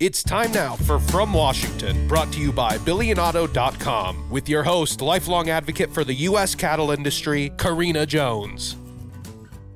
It's time now for From Washington, brought to you by BillionAuto.com, with your host, lifelong advocate for the U.S. cattle industry, Karina Jones.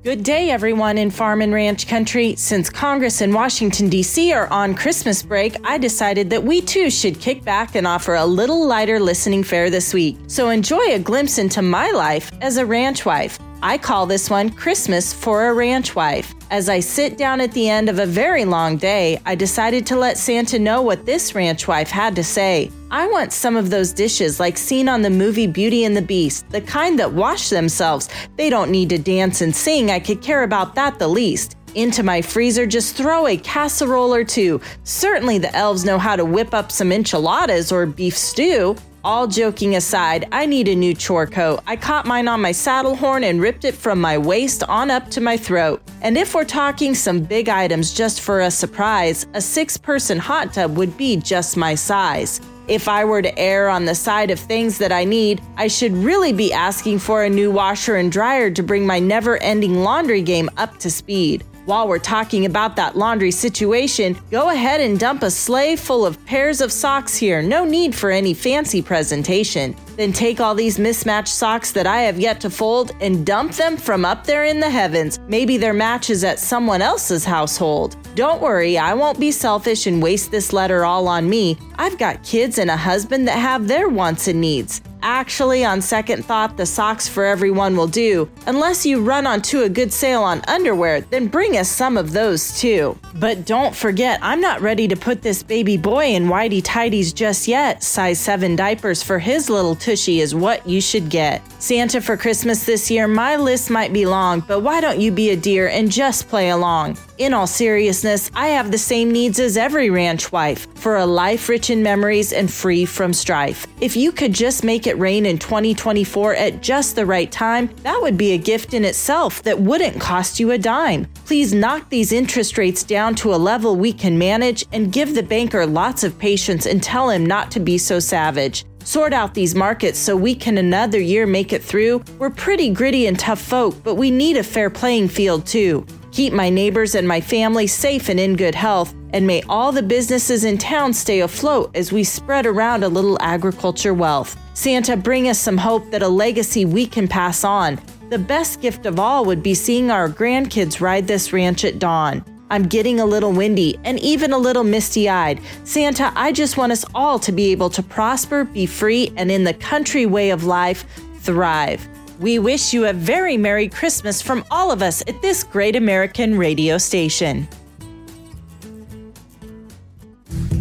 Good day, everyone in farm and ranch country. Since Congress in Washington, D.C. are on Christmas break, I decided that we too should kick back and offer a little lighter listening fare this week. So enjoy a glimpse into my life as a ranch wife. I call this one Christmas for a Ranch Wife. As I sit down at the end of a very long day, I decided to let Santa know what this ranch wife had to say. I want some of those dishes like seen on the movie Beauty and the Beast, the kind that wash themselves. They don't need to dance and sing, I could care about that the least. Into my freezer, just throw a casserole or two. Certainly, the elves know how to whip up some enchiladas or beef stew. All joking aside, I need a new chore coat. I caught mine on my saddle horn and ripped it from my waist on up to my throat. And if we're talking some big items just for a surprise, a six person hot tub would be just my size. If I were to err on the side of things that I need, I should really be asking for a new washer and dryer to bring my never ending laundry game up to speed. While we're talking about that laundry situation, go ahead and dump a sleigh full of pairs of socks here. No need for any fancy presentation. Then take all these mismatched socks that I have yet to fold and dump them from up there in the heavens. Maybe they're matches at someone else's household. Don't worry, I won't be selfish and waste this letter all on me. I've got kids and a husband that have their wants and needs. Actually, on second thought, the socks for everyone will do. Unless you run onto a good sale on underwear, then bring us some of those too. But don't forget, I'm not ready to put this baby boy in whitey tidies just yet. Size 7 diapers for his little tushy is what you should get. Santa for Christmas this year, my list might be long, but why don't you be a dear and just play along? In all seriousness, I have the same needs as every ranch wife for a life rich in memories and free from strife. If you could just make it rain in 2024 at just the right time, that would be a gift in itself that wouldn't cost you a dime. Please knock these interest rates down to a level we can manage and give the banker lots of patience and tell him not to be so savage. Sort out these markets so we can another year make it through. We're pretty gritty and tough folk, but we need a fair playing field too. Keep my neighbors and my family safe and in good health, and may all the businesses in town stay afloat as we spread around a little agriculture wealth. Santa, bring us some hope that a legacy we can pass on. The best gift of all would be seeing our grandkids ride this ranch at dawn. I'm getting a little windy and even a little misty eyed. Santa, I just want us all to be able to prosper, be free, and in the country way of life, thrive. We wish you a very Merry Christmas from all of us at this great American radio station.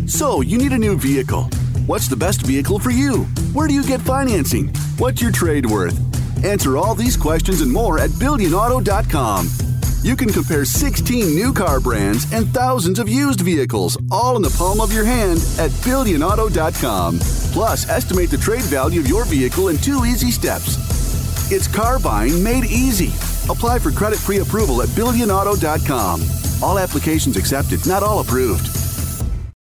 So, you need a new vehicle. What's the best vehicle for you? Where do you get financing? What's your trade worth? Answer all these questions and more at BillionAuto.com. You can compare 16 new car brands and thousands of used vehicles, all in the palm of your hand at BillionAuto.com. Plus, estimate the trade value of your vehicle in two easy steps. It's car buying made easy. Apply for credit pre approval at billionauto.com. All applications accepted, not all approved.